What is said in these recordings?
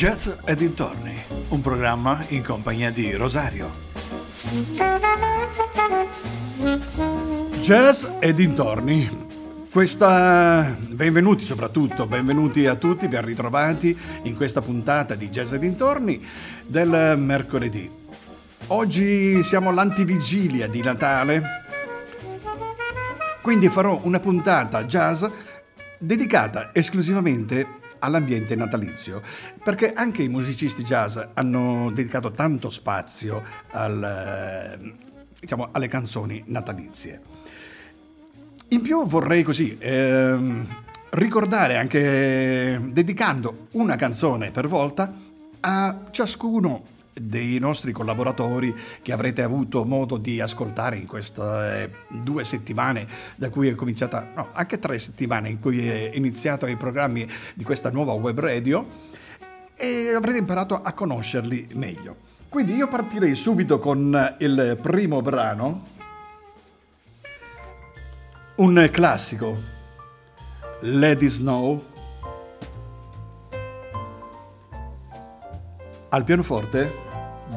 Jazz e dintorni, un programma in compagnia di Rosario. Jazz e dintorni. Questa... Benvenuti soprattutto, benvenuti a tutti, ben ritrovati in questa puntata di Jazz e dintorni del mercoledì. Oggi siamo all'antivigilia di Natale, quindi farò una puntata jazz dedicata esclusivamente all'ambiente natalizio, perché anche i musicisti jazz hanno dedicato tanto spazio al, eh, diciamo, alle canzoni natalizie. In più vorrei così ehm, ricordare anche dedicando una canzone per volta a ciascuno dei nostri collaboratori che avrete avuto modo di ascoltare in queste due settimane da cui è cominciata, no, anche tre settimane in cui è iniziato i programmi di questa nuova web radio e avrete imparato a conoscerli meglio. Quindi io partirei subito con il primo brano, un classico, Lady Snow. Al pianoforte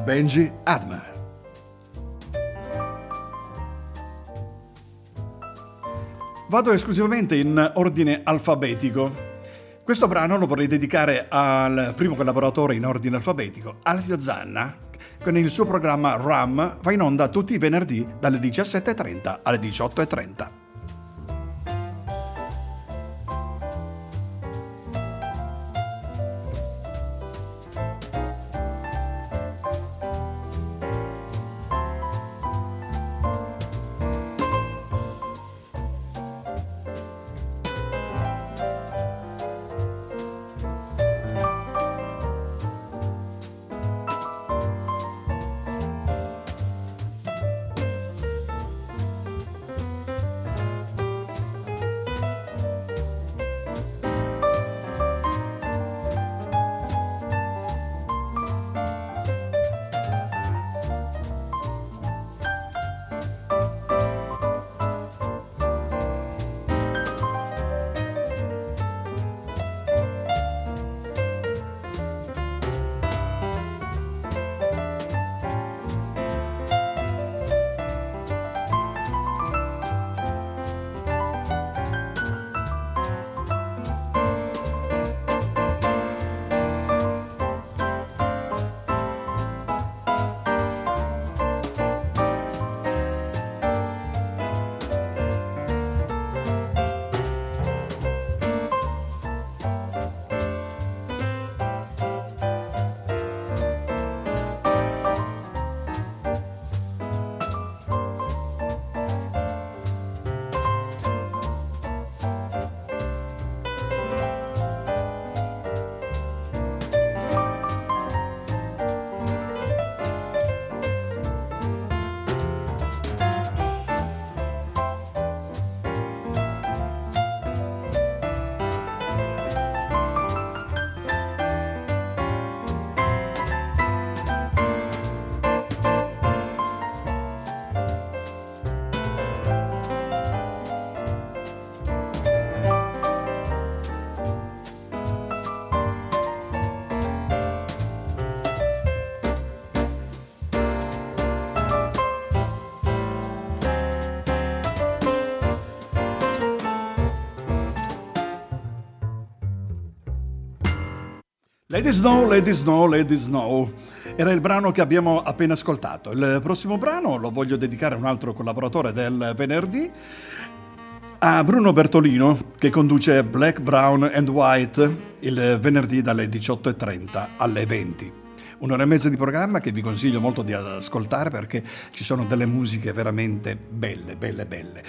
Benji Admer. Vado esclusivamente in ordine alfabetico. Questo brano lo vorrei dedicare al primo collaboratore in ordine alfabetico, Alfio Zanna, che nel suo programma RAM va in onda tutti i venerdì dalle 17.30 alle 18.30. Lady Snow, Lady Snow, Lady Snow. Era il brano che abbiamo appena ascoltato. Il prossimo brano lo voglio dedicare a un altro collaboratore del venerdì, a Bruno Bertolino, che conduce Black, Brown and White il venerdì dalle 18.30 alle 20. Un'ora e mezza di programma che vi consiglio molto di ascoltare perché ci sono delle musiche veramente belle, belle, belle.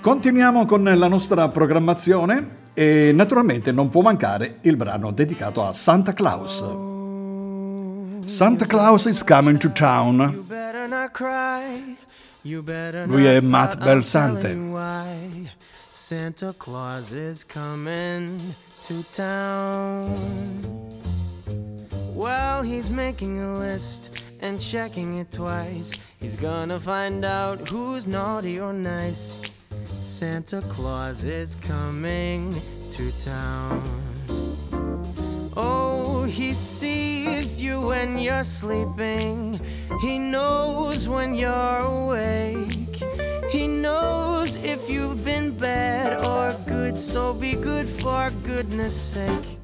Continuiamo con la nostra programmazione e naturalmente non può mancare il brano dedicato a Santa Claus. Santa Claus is coming to town. Lui è Matt Belsante. Santa Claus is coming to town. Well, he's making a list and checking it twice. He's gonna find out who's naughty or nice. Santa Claus is coming to town. Oh, he sees you when you're sleeping. He knows when you're awake. He knows if you've been bad or good, so be good for goodness sake.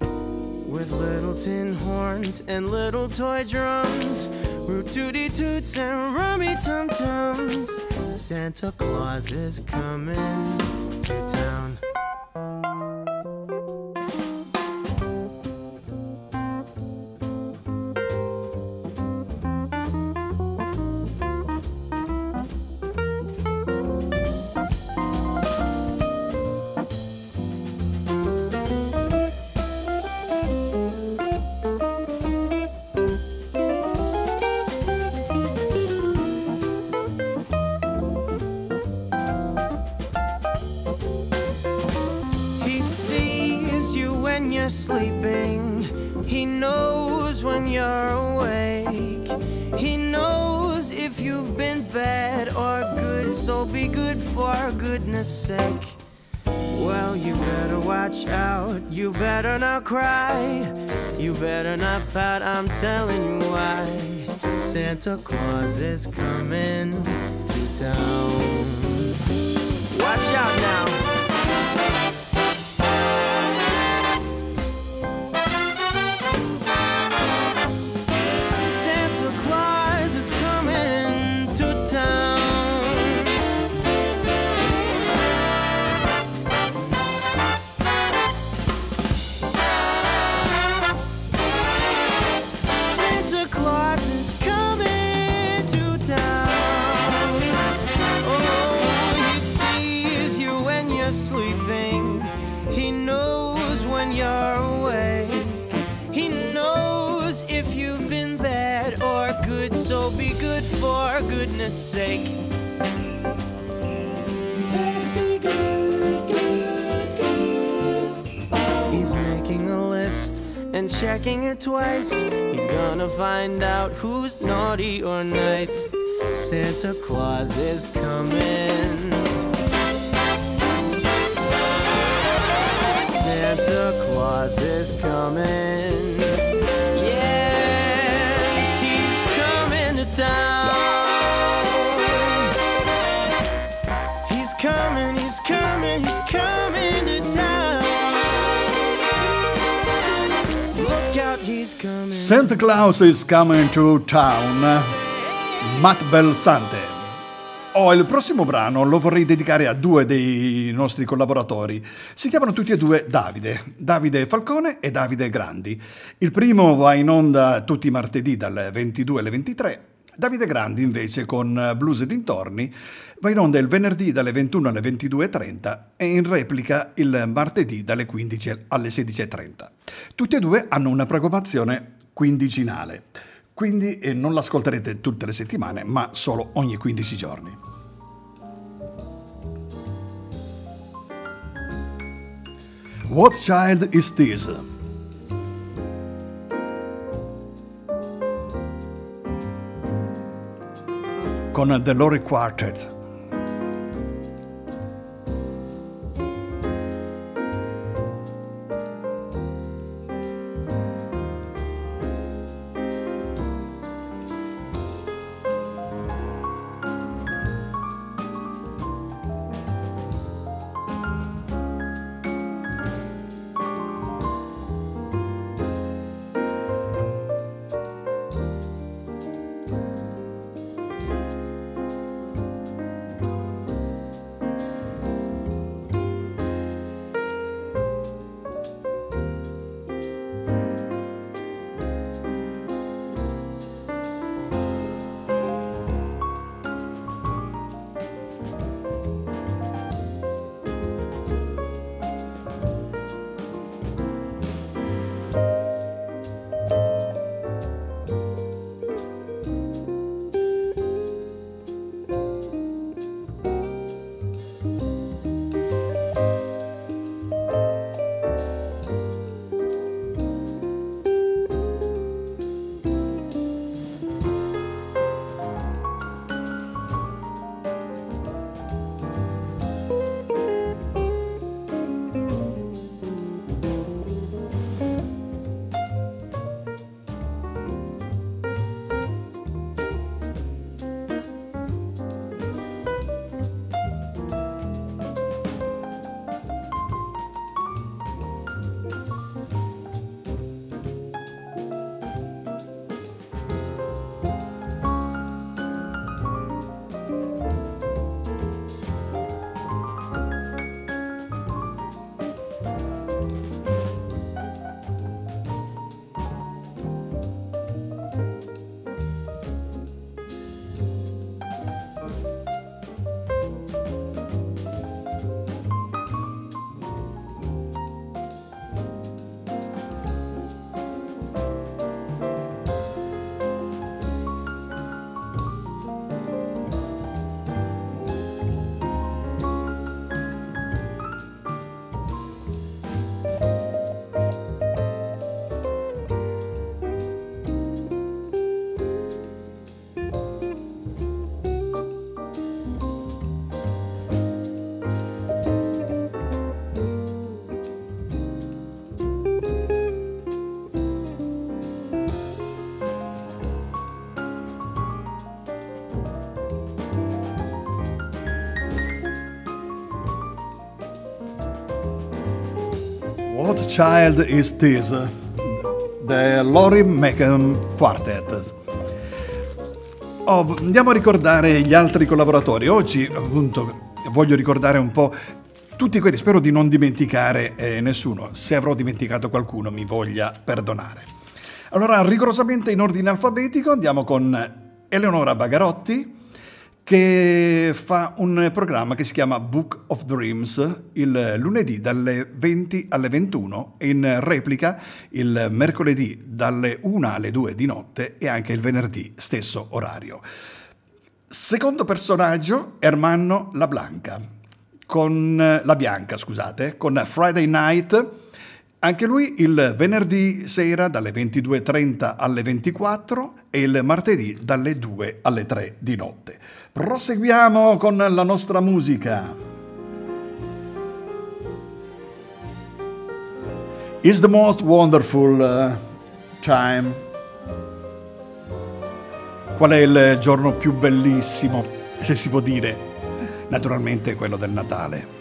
With little tin horns and little toy drums, root tooty toots and rummy tum tums, Santa Claus is coming to town. Telling you why. Santa Claus is coming to town. Sake. He's making a list and checking it twice. He's gonna find out who's naughty or nice. Santa Claus is coming. Santa Claus is coming. Santa Claus is coming to town. Matt Belsante. Oh, il prossimo brano lo vorrei dedicare a due dei nostri collaboratori. Si chiamano tutti e due Davide, Davide Falcone e Davide Grandi. Il primo va in onda tutti i martedì dalle 22 alle 23. Davide Grandi invece con Blues e dintorni va in onda il venerdì dalle 21 alle 22.30 e in replica il martedì dalle 15 alle 16.30. Tutti e due hanno una programmazione quindicinale, quindi eh, non l'ascolterete tutte le settimane, ma solo ogni 15 giorni. What Child is This? Con The Lori Quartet. Child Is This? The Lori Macon Quartet. Oh, andiamo a ricordare gli altri collaboratori. Oggi, appunto, voglio ricordare un po' tutti quelli, spero di non dimenticare eh, nessuno. Se avrò dimenticato qualcuno mi voglia perdonare. Allora, rigorosamente in ordine alfabetico, andiamo con Eleonora Bagarotti, che fa un programma che si chiama Book of Dreams il lunedì dalle 20 alle 21 e in replica il mercoledì dalle 1 alle 2 di notte e anche il venerdì stesso orario. Secondo personaggio, Ermanno La Blanca, con La Bianca, scusate, con Friday Night anche lui il venerdì sera dalle 22.30 alle 24 e il martedì dalle 2 alle 3 di notte. Proseguiamo con la nostra musica. Is the most wonderful uh, time. Qual è il giorno più bellissimo, se si può dire? Naturalmente quello del Natale.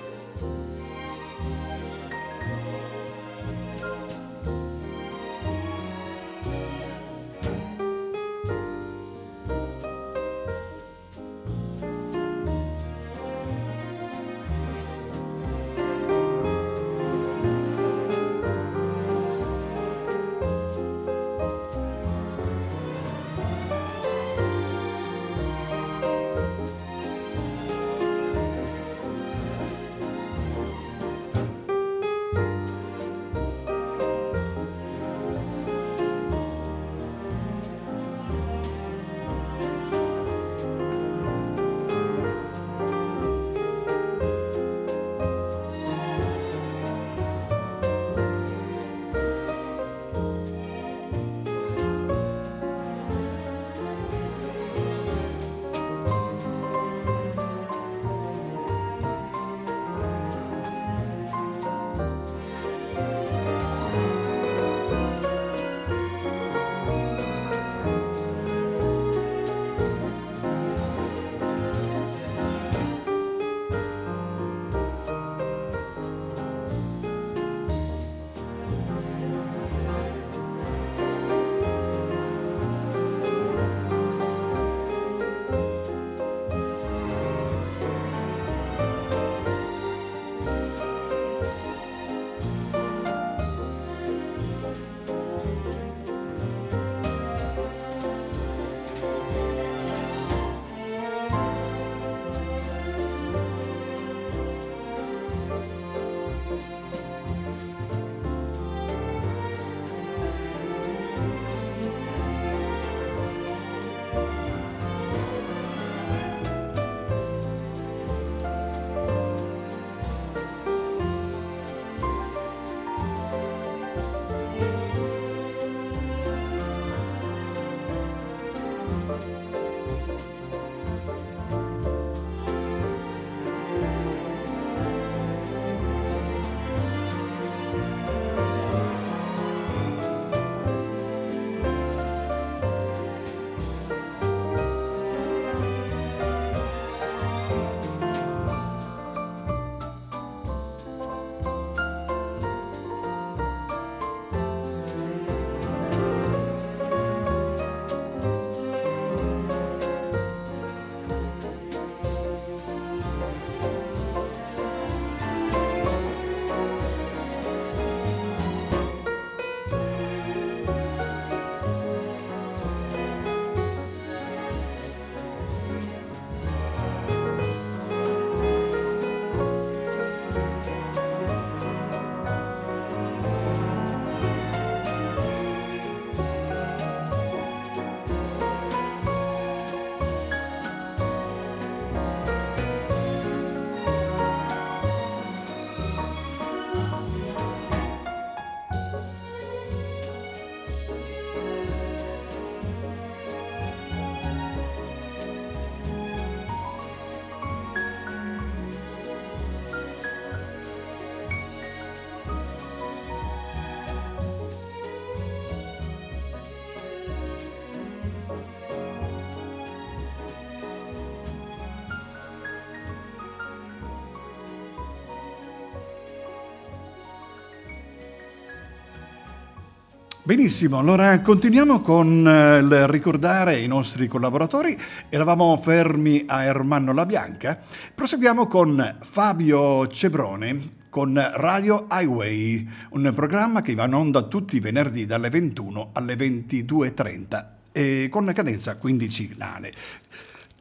Benissimo, allora continuiamo con eh, il ricordare i nostri collaboratori. Eravamo fermi a Ermanno La Bianca. Proseguiamo con Fabio Cebrone con Radio Highway, un programma che va in onda tutti i venerdì dalle 21 alle 22.30 e con cadenza quindicinale.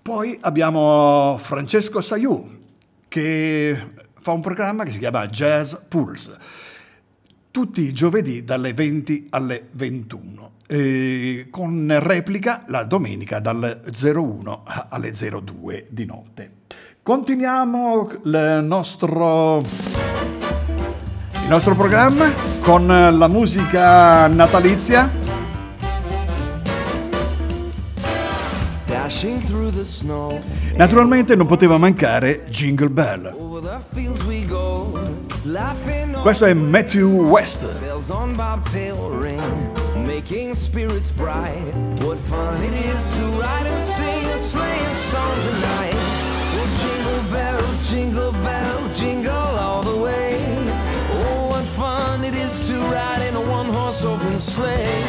Poi abbiamo Francesco Saiù che fa un programma che si chiama Jazz Pulse tutti i giovedì dalle 20 alle 21, eh, con replica la domenica dal 01 alle 02 di notte. Continuiamo il nostro, il nostro programma con la musica natalizia. Naturalmente non poteva mancare Jingle Bell. Questo è Matthew West. Making spirits bright. What fun it is to ride and sing a sleighing song tonight. Jingle bells, jingle bells, jingle all the way. Oh, what fun it is to ride in a one-horse open sleigh.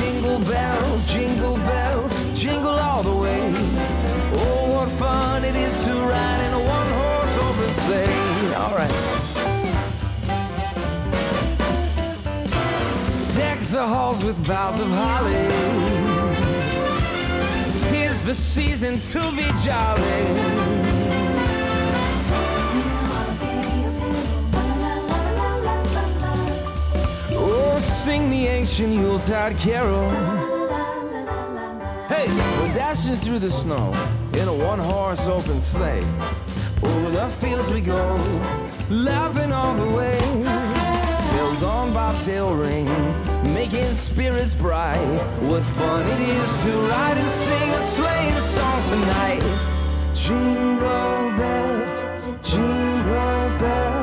Jingle bells, jingle bells, jingle all the way. Oh, what fun it is to ride in a one-horse open sleigh. All right. The halls with boughs of holly. Tis the season to be jolly. Oh, sing the ancient Yuletide carol. Hey, we're dashing through the snow in a one-horse open sleigh. Over the fields we go, laughing all the way on bobtail ring, making spirits bright. What fun it is to ride and sing a sleighing song tonight. Jingle bells, jingle bells,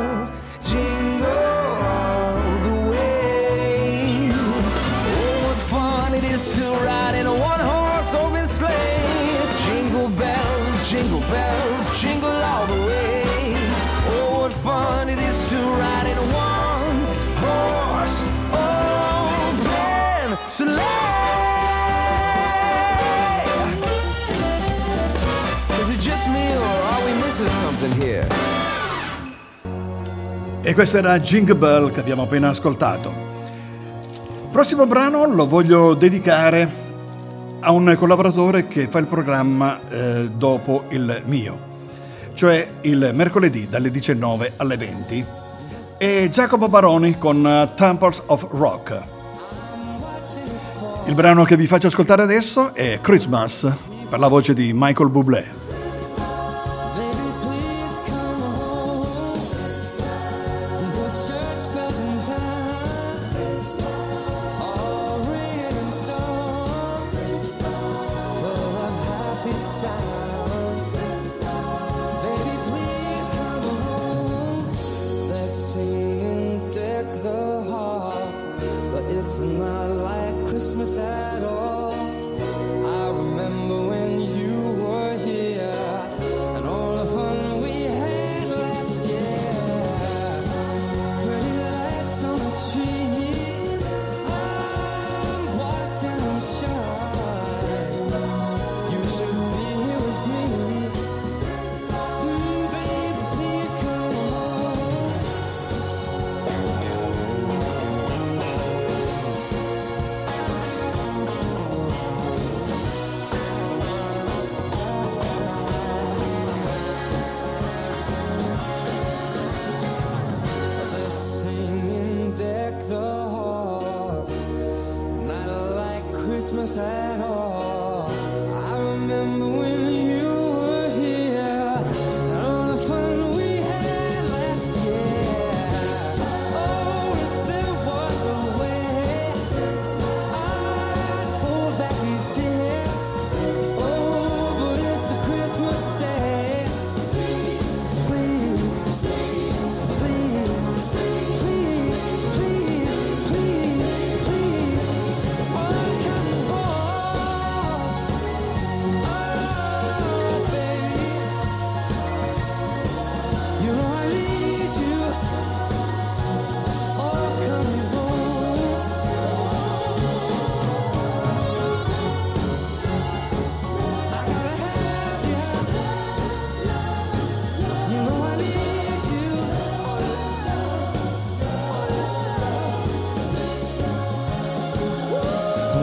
E questo era Jingle Bell che abbiamo appena ascoltato. Il prossimo brano lo voglio dedicare a un collaboratore che fa il programma eh, dopo il mio, cioè il mercoledì dalle 19 alle 20, e Giacomo Baroni con uh, Temples of Rock. Il brano che vi faccio ascoltare adesso è Christmas per la voce di Michael Bublé.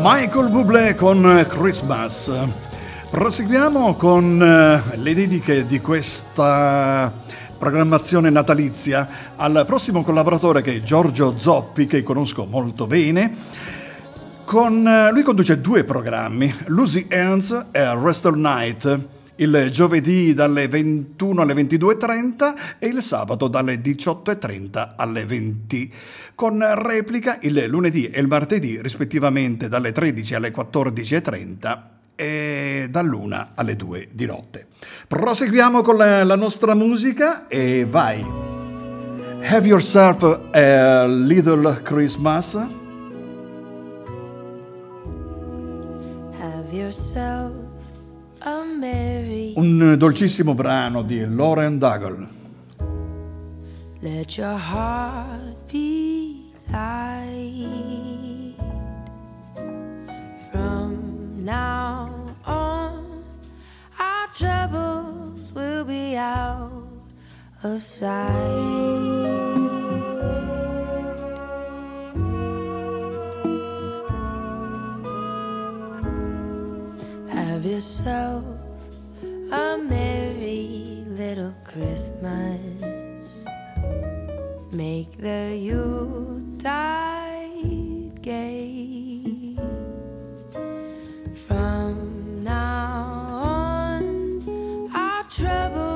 Michael Bublé con Christmas. Proseguiamo con eh, le dediche di questa programmazione natalizia al prossimo collaboratore che è Giorgio Zoppi, che conosco molto bene. Con, eh, lui conduce due programmi, Lucy Ends e Wrestle Night, il giovedì dalle 21 alle 22.30 e il sabato dalle 18.30 alle 20, con replica il lunedì e il martedì rispettivamente dalle 13 alle 14.30 e dall'una alle 2 di notte. Proseguiamo con la, la nostra musica e vai! Have yourself a little Christmas. Have yourself. Un dolcissimo brano di Lauren Daigle. Let your heart be light. From now on, our troubles will be out of sight. Have yourself a merry little Christmas. Make the Yuletide gay. From now on, our troubles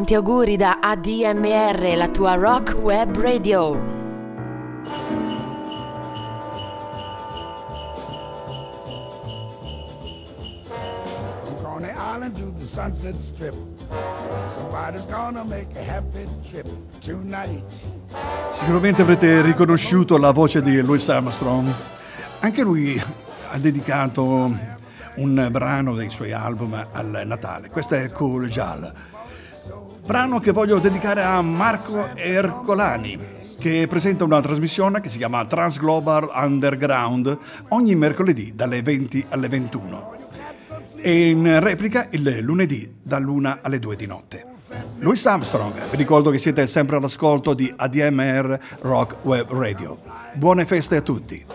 Tanti auguri da ADMR, la tua rock web radio. Sunset Strip. Somebody's gonna make a happy trip tonight. Sicuramente avrete riconosciuto la voce di Louis Armstrong. Anche lui ha dedicato un brano dei suoi album al Natale. Questo è Cool Jal. Brano che voglio dedicare a Marco Ercolani che presenta una trasmissione che si chiama Transglobal Underground ogni mercoledì dalle 20 alle 21 e in replica il lunedì dall'1 alle 2 di notte. Louis Armstrong, vi ricordo che siete sempre all'ascolto di ADMR Rock Web Radio. Buone feste a tutti!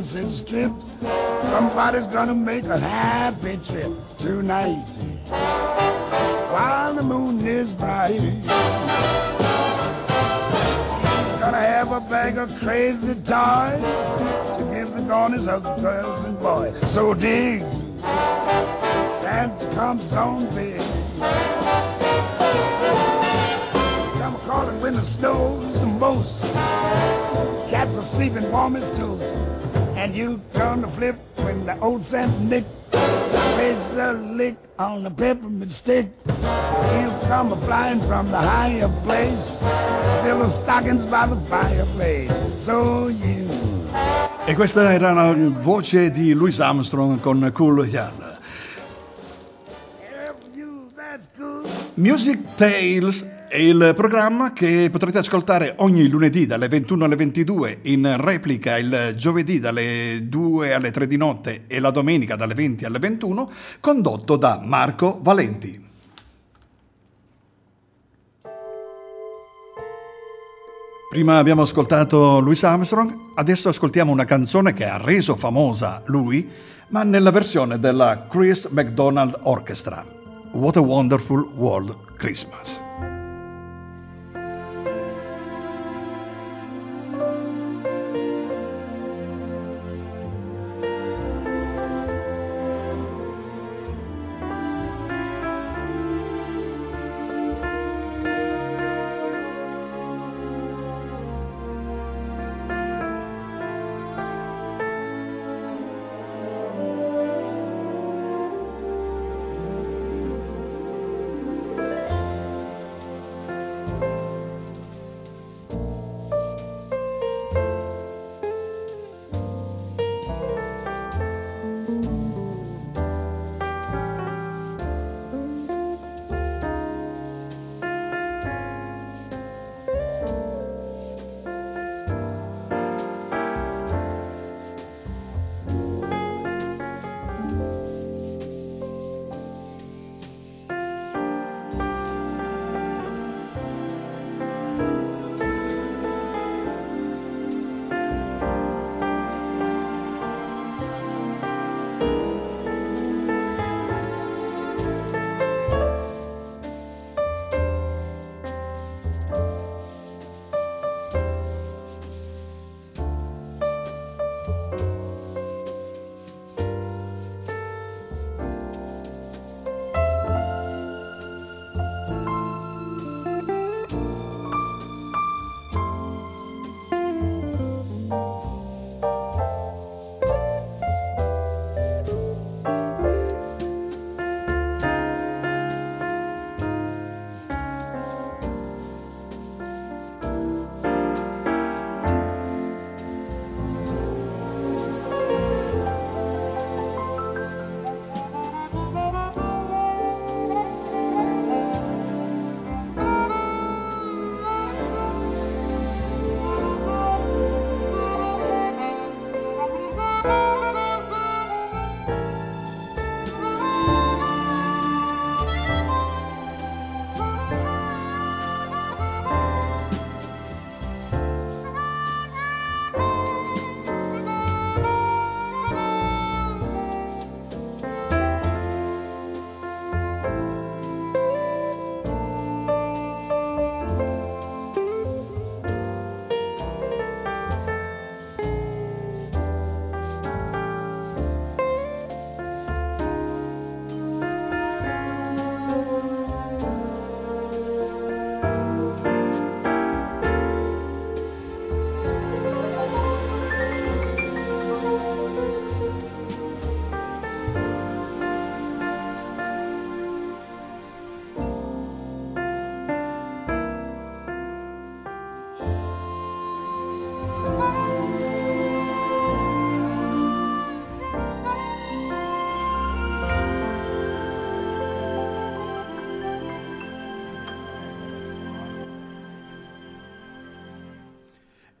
Sunset Strip. Somebody's gonna make a happy trip tonight while the moon is bright. Gonna have a bag of crazy toys to give the corners of girls and boys. So dig, Santa comes on big. Come calling when the snow's the most. Cats are sleeping warm as toast and you turn the flip when the old Saint Nick plays the lick on the peppermint stick. He'll come flying from the higher place, fill the stockings by the fireplace. So you. E questa era la voce di Louis Armstrong con Cool Yard. Music Tales è il programma che potrete ascoltare ogni lunedì dalle 21 alle 22, in replica il giovedì dalle 2 alle 3 di notte e la domenica dalle 20 alle 21, condotto da Marco Valenti. Prima abbiamo ascoltato Louis Armstrong, adesso ascoltiamo una canzone che ha reso famosa lui, ma nella versione della Chris McDonald Orchestra. What a Wonderful World Christmas.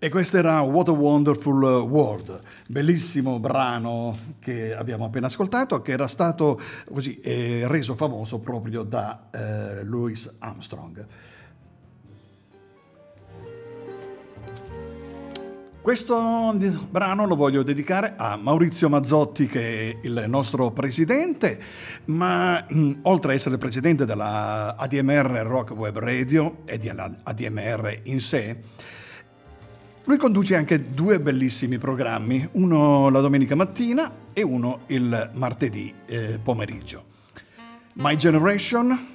E questo era What a Wonderful World, bellissimo brano che abbiamo appena ascoltato, che era stato così eh, reso famoso proprio da eh, Louis Armstrong. Questo brano lo voglio dedicare a Maurizio Mazzotti che è il nostro presidente, ma mh, oltre ad essere presidente della ADMR Rock Web Radio e di ADMR in sé, lui conduce anche due bellissimi programmi, uno la domenica mattina e uno il martedì eh, pomeriggio. My Generation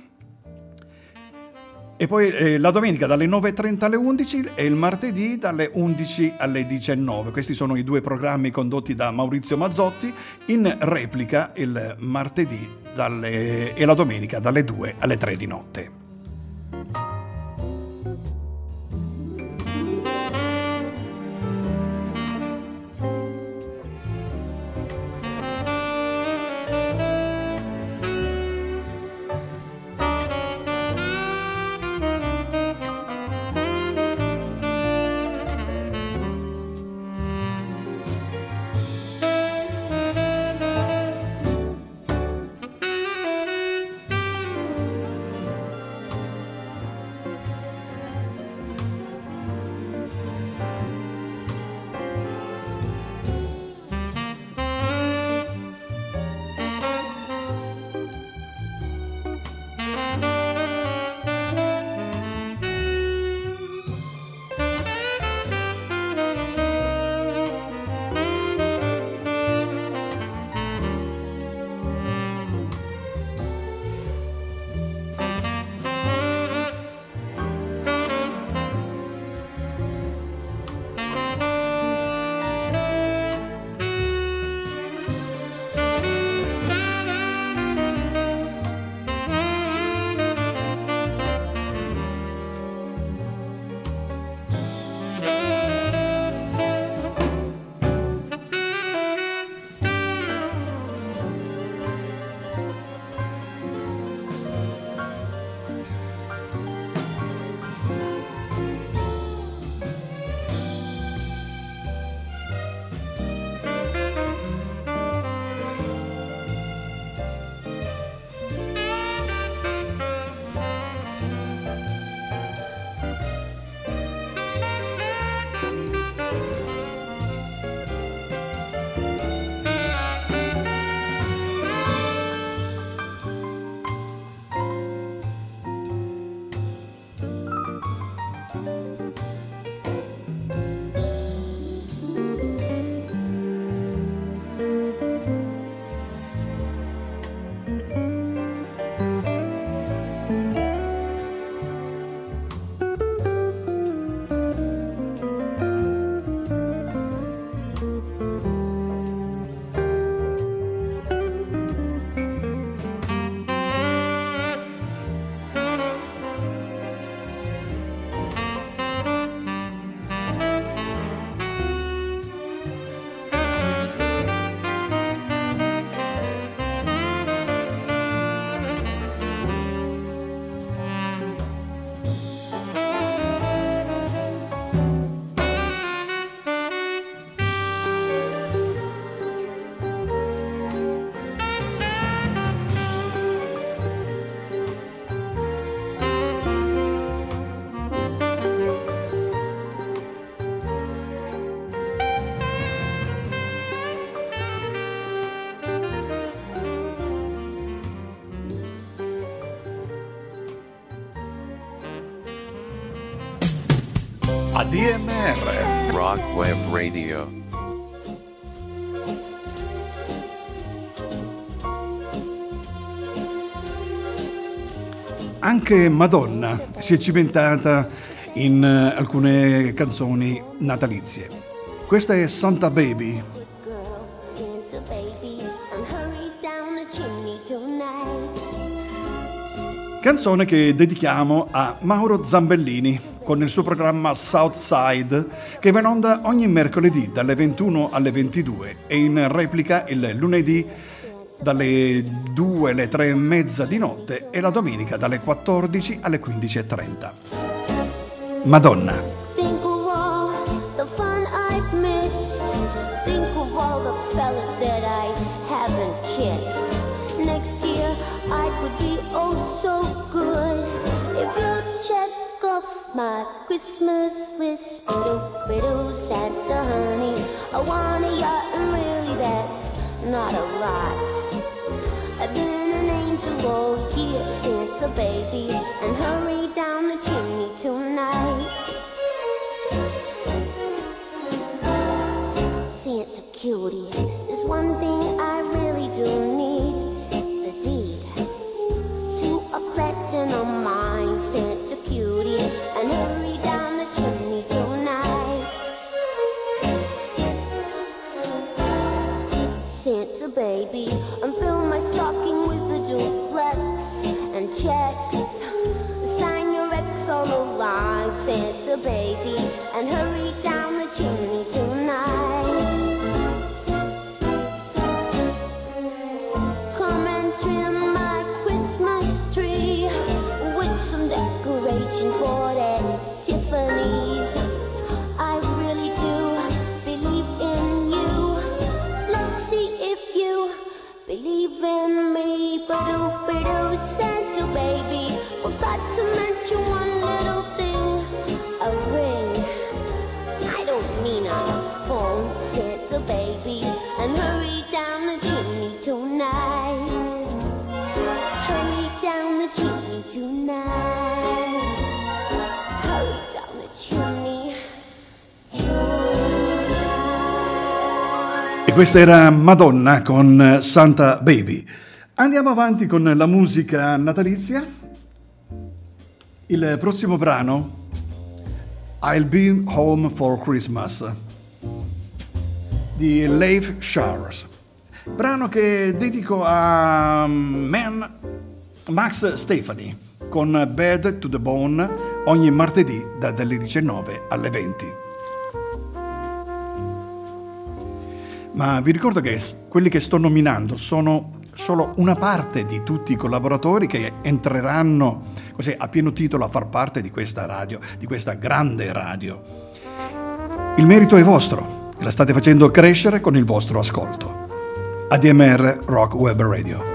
e poi eh, la domenica dalle 9.30 alle 11 e il martedì dalle 11 alle 19. Questi sono i due programmi condotti da Maurizio Mazzotti in replica il martedì dalle, e la domenica dalle 2 alle 3 di notte. ADMR Rock Web Radio. Anche Madonna si è cimentata in eh, alcune canzoni natalizie. Questa è Santa Baby. Canzone che dedichiamo a Mauro Zambellini con il suo programma Southside che va in onda ogni mercoledì dalle 21 alle 22 e in replica il lunedì dalle 2 alle 3 e mezza di notte e la domenica dalle 14 alle 15.30. Madonna. My Christmas list. Riddle, riddle, Santa, honey. I want a yacht, and really that's not a lot. I've been an angel all year, Santa baby, and hurry down the chimney tonight. Santa cutie, and hurry questa era Madonna con Santa Baby. Andiamo avanti con la musica natalizia. Il prossimo brano, I'll Be Home for Christmas, di Leif Shars. Brano che dedico a Man Max Stefani con Bad to the Bone ogni martedì dalle 19 alle 20. Ma vi ricordo che quelli che sto nominando sono solo una parte di tutti i collaboratori che entreranno così a pieno titolo a far parte di questa radio, di questa grande radio. Il merito è vostro, e la state facendo crescere con il vostro ascolto. ADMR Rock Web Radio.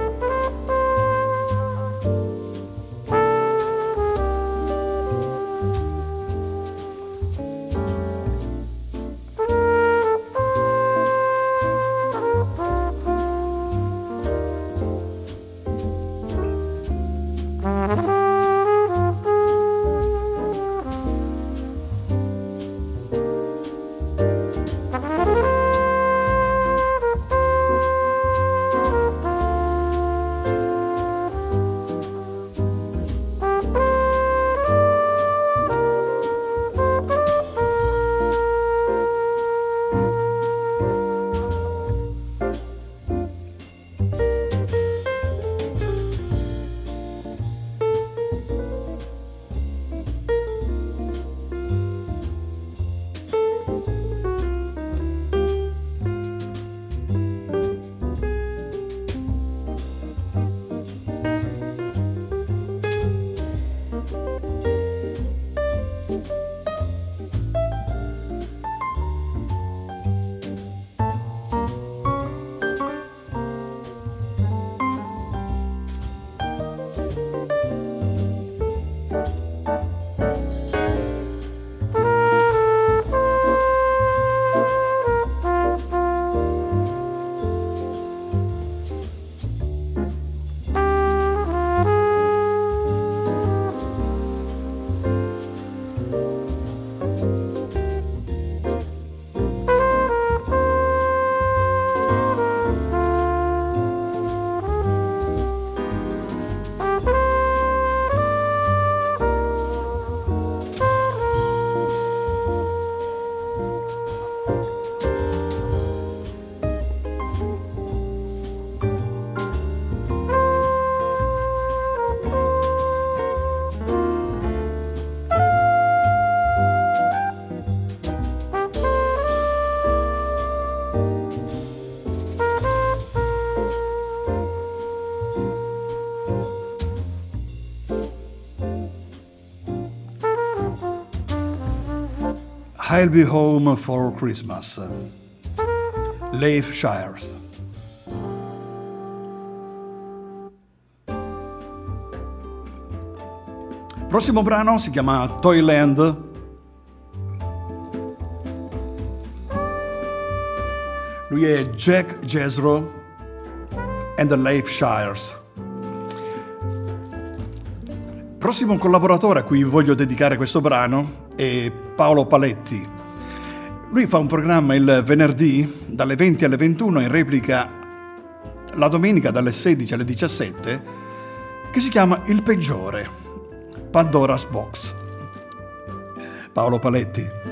I'll be home for Christmas. Leif Shires. Prossimo brano si chiama Toyland. Lui è Jack Jezro and the Leif Shires. Prossimo collaboratore a cui voglio dedicare questo brano è Paolo Paletti. Lui fa un programma il venerdì dalle 20 alle 21 in replica la domenica dalle 16 alle 17 che si chiama Il peggiore, Pandora's Box. Paolo Paletti.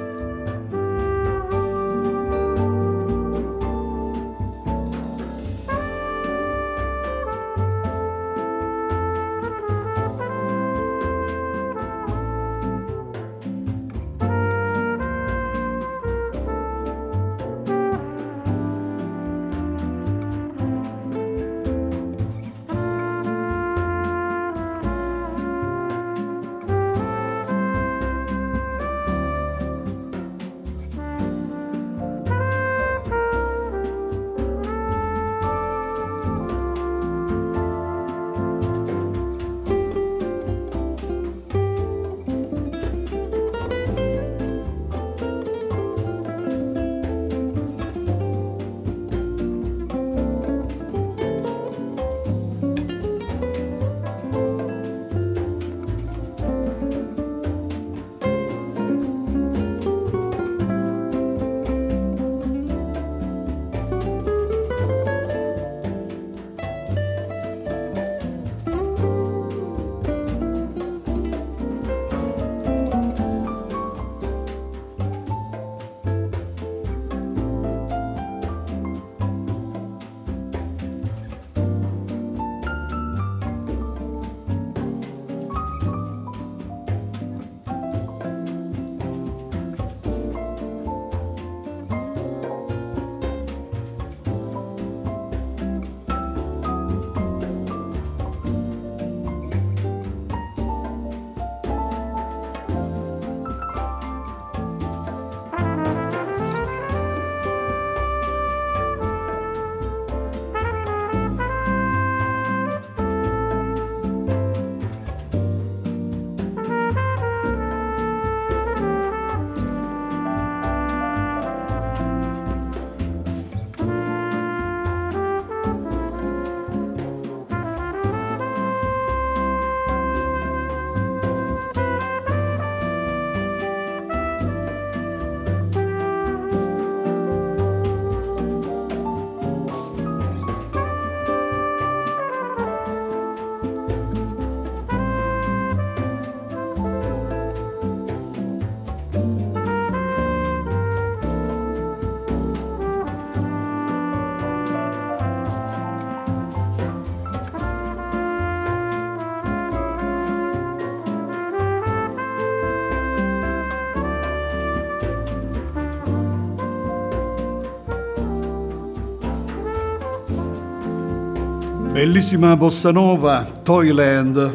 Bellissima bossa nova, Toyland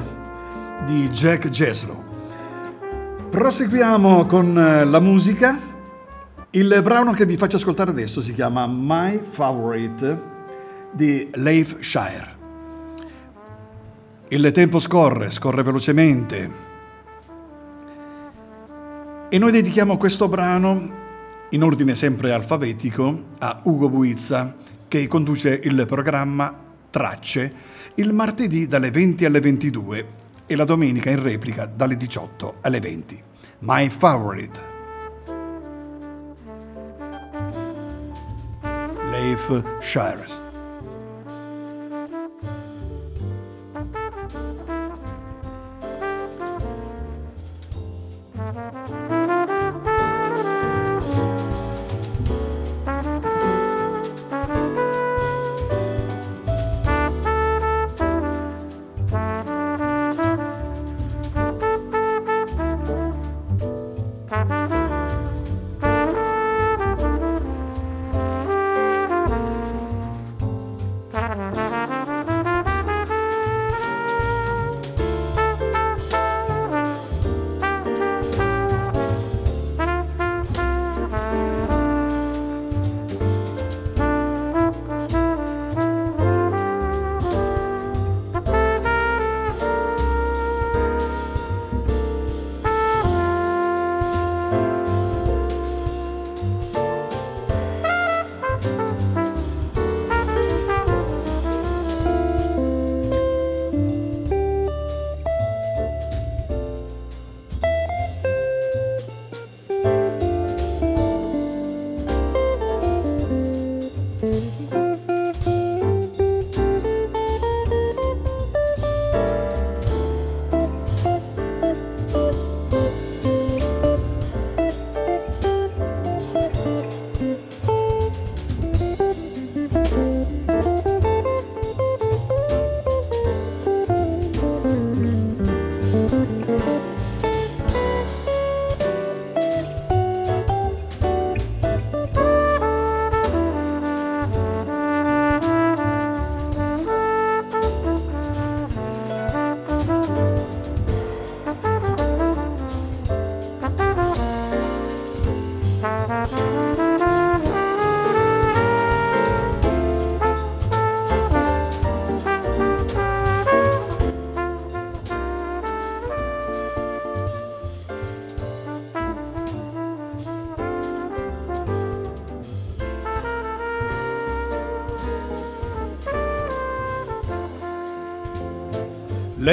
di Jack Jeslo. Proseguiamo con eh, la musica. Il brano che vi faccio ascoltare adesso si chiama My Favorite di Leif Shire. Il tempo scorre, scorre velocemente. E noi dedichiamo questo brano, in ordine sempre alfabetico, a Ugo Buizza, che conduce il programma tracce il martedì dalle 20 alle 22 e la domenica in replica dalle 18 alle 20. My favorite. Leif Shires.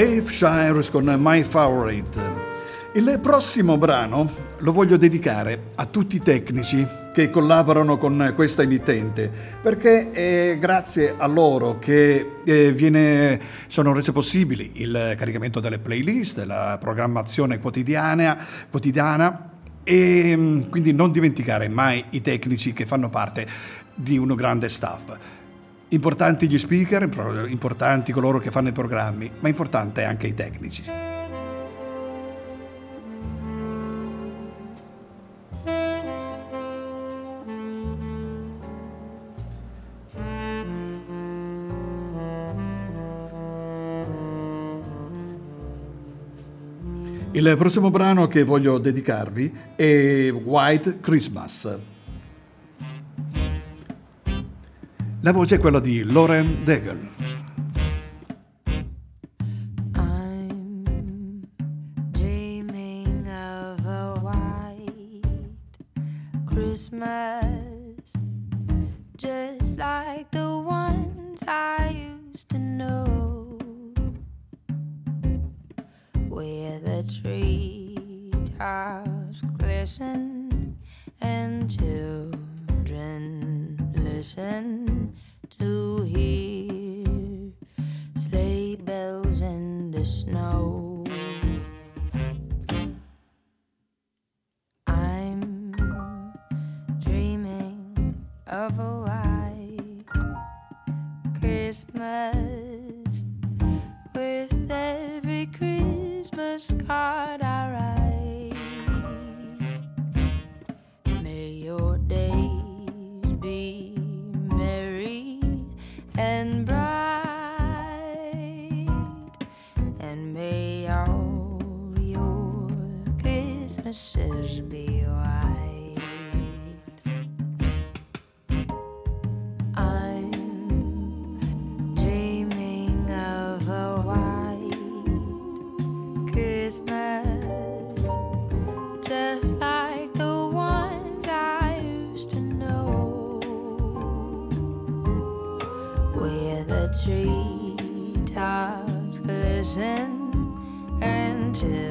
Leif Shires con My Favorite. Il prossimo brano lo voglio dedicare a tutti i tecnici che collaborano con questa emittente, perché è grazie a loro che eh, viene, sono rese possibili il caricamento delle playlist, la programmazione quotidiana, quotidiana e mm, quindi non dimenticare mai i tecnici che fanno parte di un grande staff. Importanti gli speaker, importanti coloro che fanno i programmi, ma importante anche i tecnici. Il prossimo brano che voglio dedicarvi è White Christmas. La voce è quella di Lauren Daigle. treetops glisten and chill.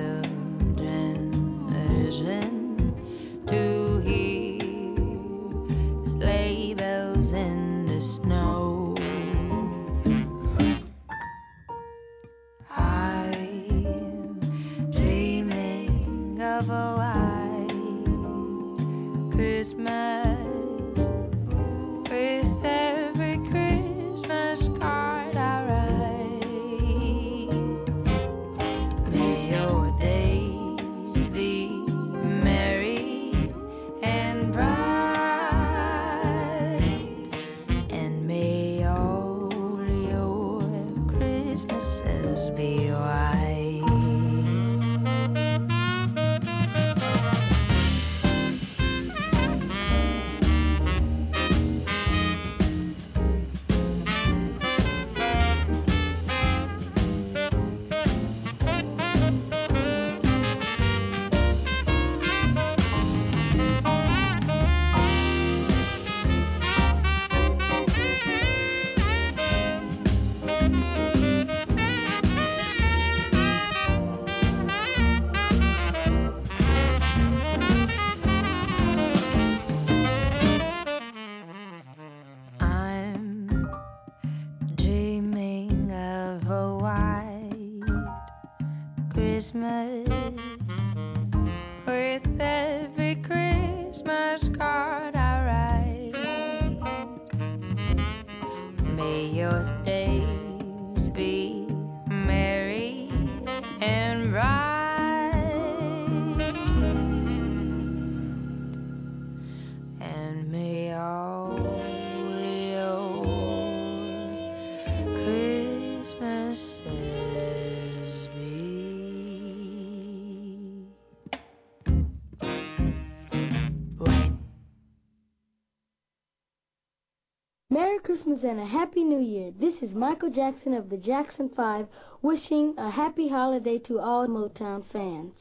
And a Happy New Year. This is Michael Jackson of the Jackson 5 wishing a happy holiday to all Motown fans.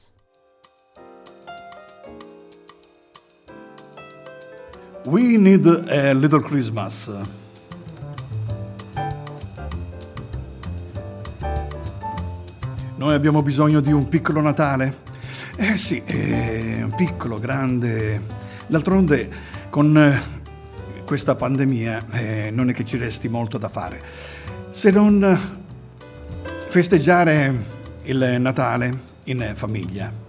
We Need a Little Christmas. Noi abbiamo bisogno di un piccolo Natale? Eh sì, eh, piccolo, grande. D'altronde con eh, questa pandemia eh, non è che ci resti molto da fare. Se non festeggiare il Natale in famiglia.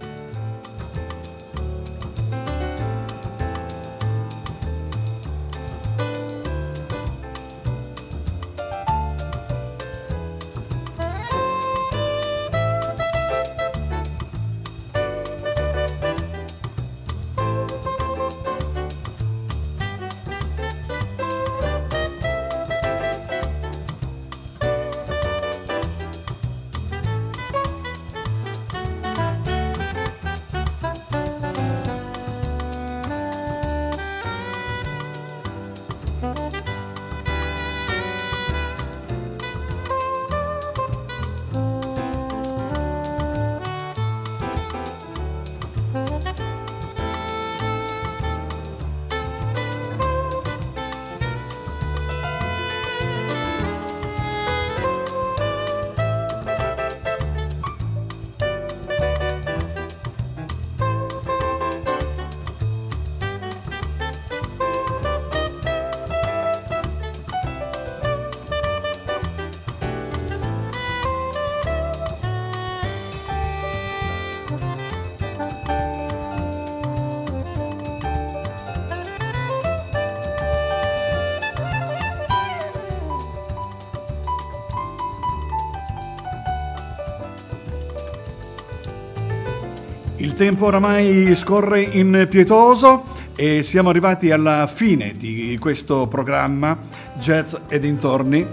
Tempo oramai scorre impietoso e siamo arrivati alla fine di questo programma Jazz e dintorni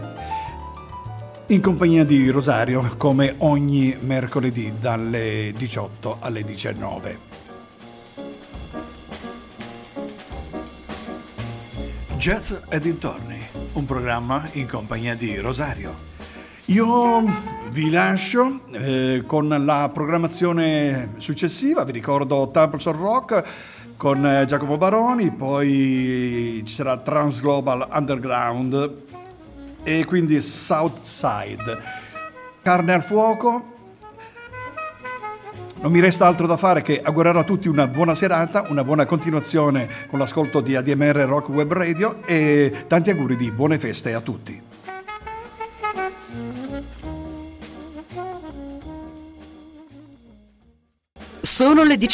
in compagnia di Rosario come ogni mercoledì dalle 18 alle 19. Jazz e dintorni, un programma in compagnia di Rosario. Io vi lascio eh, con la programmazione successiva, vi ricordo Temples of Rock con eh, Giacomo Baroni, poi ci sarà Trans Global Underground e quindi Southside. Carne al fuoco. Non mi resta altro da fare che augurare a tutti una buona serata, una buona continuazione con l'ascolto di ADMR Rock Web Radio e tanti auguri di buone feste a tutti. Sono le 18.